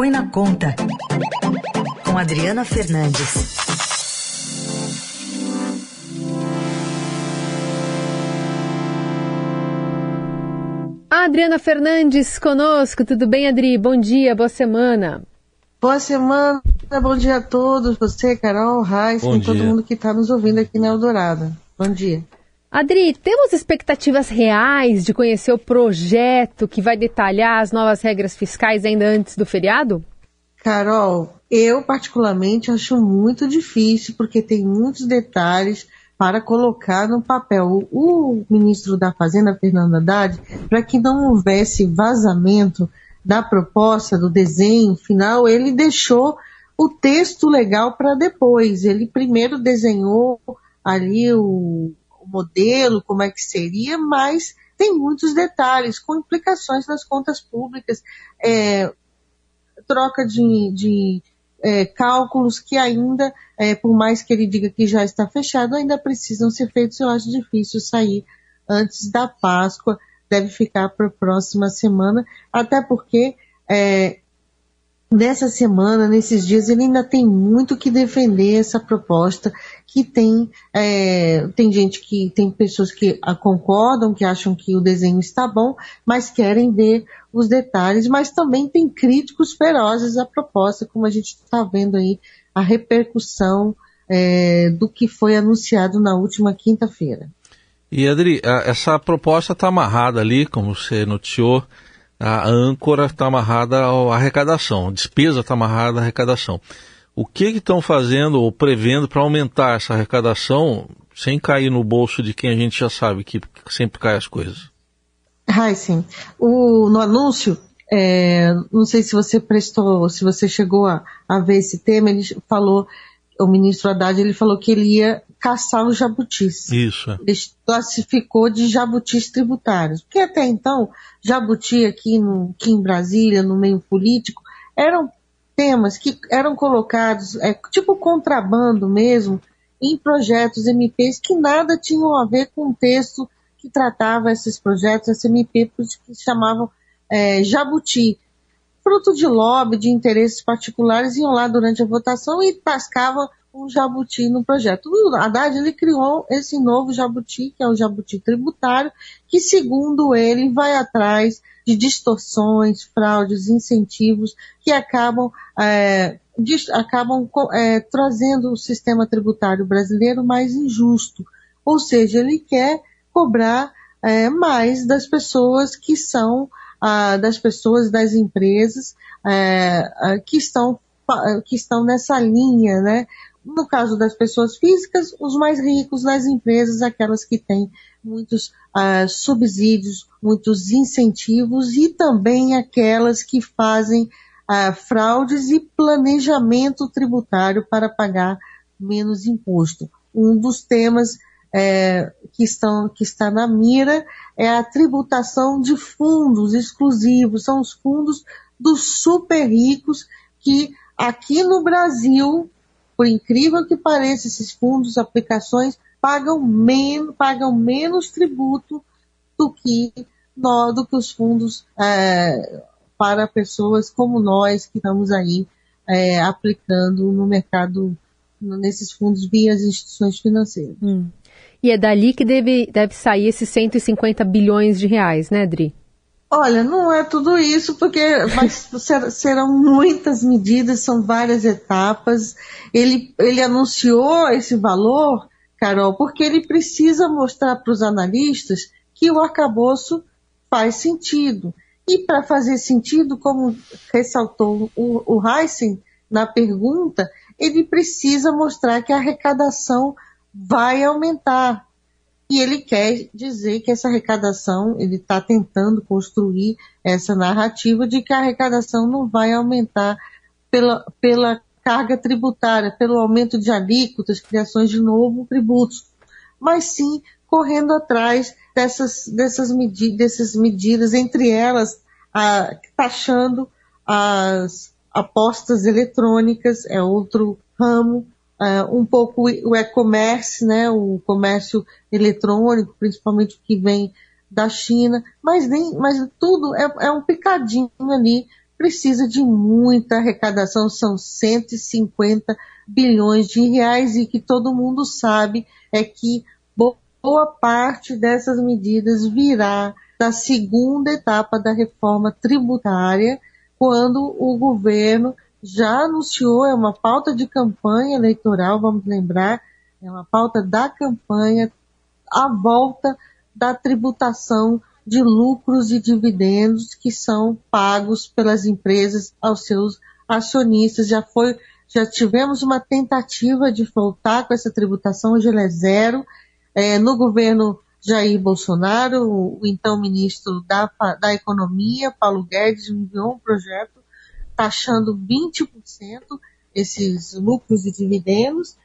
Põe na Conta, com Adriana Fernandes. Adriana Fernandes conosco, tudo bem, Adri? Bom dia, boa semana. Boa semana, bom dia a todos, você, Carol, Raíssa e todo mundo que está nos ouvindo aqui na Eldorado. Bom dia. Adri, temos expectativas reais de conhecer o projeto que vai detalhar as novas regras fiscais ainda antes do feriado? Carol, eu particularmente acho muito difícil, porque tem muitos detalhes para colocar no papel. O ministro da Fazenda, Fernando Haddad, para que não houvesse vazamento da proposta, do desenho final, ele deixou o texto legal para depois. Ele primeiro desenhou ali o, modelo, como é que seria, mas tem muitos detalhes com implicações nas contas públicas, é, troca de, de é, cálculos que ainda, é, por mais que ele diga que já está fechado, ainda precisam ser feitos. Eu acho difícil sair antes da Páscoa, deve ficar para a próxima semana, até porque é, nessa semana, nesses dias, ele ainda tem muito que defender essa proposta, que tem, é, tem gente que, tem pessoas que concordam, que acham que o desenho está bom, mas querem ver os detalhes, mas também tem críticos ferozes à proposta, como a gente está vendo aí, a repercussão é, do que foi anunciado na última quinta-feira. E Adri, essa proposta está amarrada ali, como você noticiou, a âncora está amarrada à arrecadação, a despesa está amarrada à arrecadação. O que estão fazendo ou prevendo para aumentar essa arrecadação sem cair no bolso de quem a gente já sabe que sempre cai as coisas? Ai, sim. O, no anúncio, é, não sei se você prestou, se você chegou a, a ver esse tema, ele falou, o ministro Haddad, ele falou que ele ia caçar os jabutis. Isso. Ele classificou de jabutis tributários. Porque até então, jabuti aqui, no, aqui em Brasília, no meio político, eram temas que eram colocados, é, tipo contrabando mesmo, em projetos MPs que nada tinham a ver com o texto que tratava esses projetos, esse MP que chamavam é, jabuti. Fruto de lobby, de interesses particulares, iam lá durante a votação e tascavam um jabuti no projeto. O Haddad ele criou esse novo jabuti, que é o jabuti tributário, que segundo ele vai atrás de distorções, fraudes, incentivos que acabam, é, acabam é, trazendo o sistema tributário brasileiro mais injusto. Ou seja, ele quer cobrar é, mais das pessoas que são, das pessoas das empresas é, que estão que estão nessa linha, né? No caso das pessoas físicas, os mais ricos, nas empresas, aquelas que têm muitos uh, subsídios, muitos incentivos e também aquelas que fazem uh, fraudes e planejamento tributário para pagar menos imposto. Um dos temas é, que, estão, que está na mira é a tributação de fundos exclusivos, são os fundos dos super ricos que aqui no Brasil por incrível que pareça, esses fundos, aplicações, pagam, men pagam menos tributo do que, no, do que os fundos é, para pessoas como nós que estamos aí é, aplicando no mercado, nesses fundos via as instituições financeiras. Hum. E é dali que deve, deve sair esses 150 bilhões de reais, né, Dri? Olha, não é tudo isso, porque serão muitas medidas, são várias etapas. Ele, ele anunciou esse valor, Carol, porque ele precisa mostrar para os analistas que o arcabouço faz sentido. E para fazer sentido, como ressaltou o, o Heisen na pergunta, ele precisa mostrar que a arrecadação vai aumentar. E ele quer dizer que essa arrecadação, ele está tentando construir essa narrativa de que a arrecadação não vai aumentar pela, pela carga tributária, pelo aumento de alíquotas, criações de novos tributos, mas sim correndo atrás dessas, dessas, medi dessas medidas, entre elas a, taxando as apostas eletrônicas, é outro ramo uh, um pouco o e-commerce, né, o comércio eletrônico, principalmente o que vem da China, mas nem, mas tudo é, é um picadinho ali precisa de muita arrecadação, são 150 bilhões de reais e que todo mundo sabe é que boa parte dessas medidas virá da segunda etapa da reforma tributária, quando o governo já anunciou, é uma pauta de campanha eleitoral, vamos lembrar, é uma pauta da campanha, a volta da tributação de lucros e dividendos que são pagos pelas empresas aos seus acionistas. Já foi, já tivemos uma tentativa de voltar com essa tributação, hoje ela é zero. É, no governo Jair Bolsonaro, o, então ministro da, da Economia, Paulo Guedes, enviou um projeto taxando 20% esses lucros e dividendos.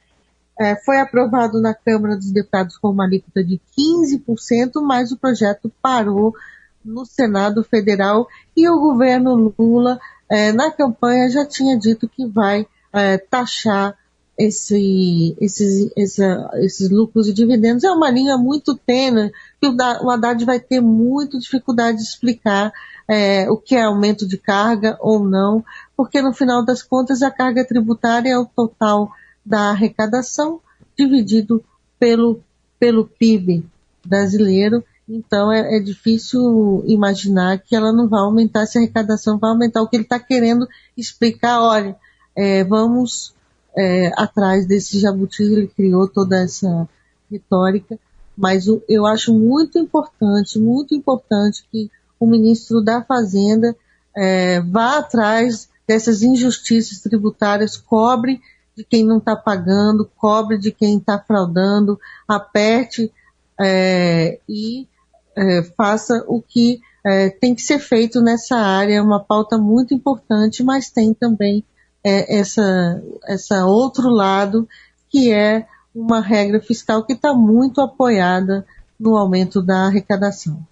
É, foi aprovado na Câmara dos Deputados com uma alíquota de 15%, mas o projeto parou no Senado Federal e o governo Lula, é, na campanha, já tinha dito que vai é, taxar esse, esses, esse, esses lucros e dividendos. É uma linha muito tênue que o Haddad vai ter muita dificuldade de explicar é, o que é aumento de carga ou não, porque no final das contas a carga tributária é o total da arrecadação dividido pelo, pelo PIB brasileiro. Então é, é difícil imaginar que ela não vai aumentar, se a arrecadação vai aumentar. O que ele está querendo explicar, olha, é, vamos é, atrás desse jabuti, ele criou toda essa retórica, mas o, eu acho muito importante, muito importante que o ministro da Fazenda é, vá atrás dessas injustiças tributárias, cobre de quem não está pagando, cobre de quem está fraudando, aperte é, e é, faça o que é, tem que ser feito nessa área. É uma pauta muito importante, mas tem também é, essa, essa outro lado que é uma regra fiscal que está muito apoiada no aumento da arrecadação.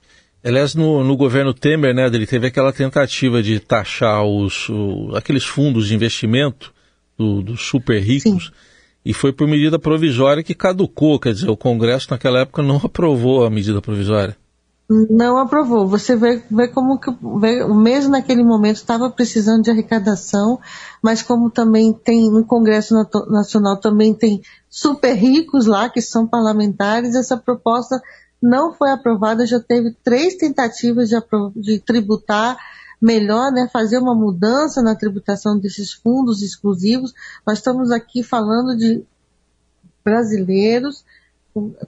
Aliás, no, no, governo Temer, né, ele teve aquela tentativa de taxar os, o, aqueles fundos de investimento dos do super ricos Sim. e foi por medida provisória que caducou, quer dizer, o Congresso naquela época não aprovou a medida provisória. Não aprovou. Você vê, vê como que vê, mesmo naquele momento estava precisando de arrecadação, mas como também tem no Congresso Nacional também tem super ricos lá que são parlamentares, essa proposta não foi aprovada, já teve três tentativas de, de tributar melhor, né, fazer uma mudança na tributação desses fundos exclusivos. Nós estamos aqui falando de brasileiros,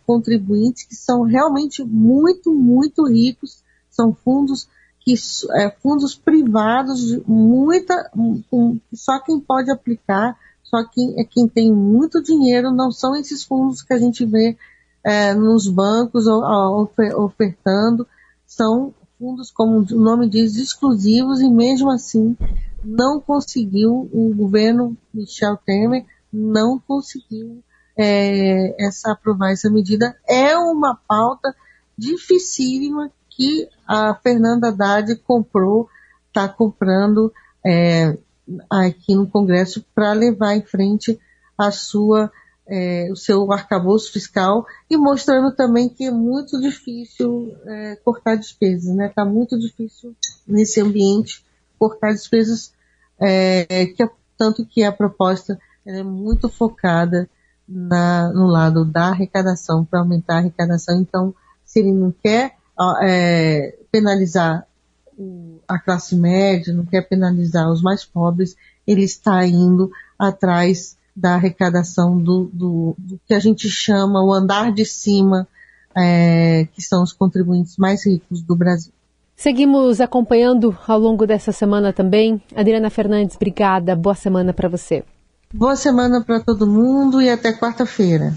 contribuintes que são realmente muito, muito ricos, são fundos que é, fundos privados, muita, um, só quem pode aplicar, só quem é quem tem muito dinheiro, não são esses fundos que a gente vê é, nos bancos ofertando, são fundos, como o nome diz, exclusivos e mesmo assim não conseguiu, o governo Michel Temer não conseguiu é, essa, aprovar essa medida. É uma pauta dificílima que a Fernanda Haddad comprou, está comprando é, aqui no Congresso para levar em frente a sua é, o seu arcabouço fiscal e mostrando também que é muito difícil é, cortar despesas, né? Está muito difícil nesse ambiente cortar despesas, é, que, é, tanto que a proposta é muito focada na, no lado da arrecadação, para aumentar a arrecadação. Então, se ele não quer é, penalizar a classe média, não quer penalizar os mais pobres, ele está indo atrás da arrecadação do, do, do que a gente chama o andar de cima, é, que são os contribuintes mais ricos do Brasil. Seguimos acompanhando ao longo dessa semana também. Adriana Fernandes, obrigada. Boa semana para você. Boa semana para todo mundo e até quarta-feira.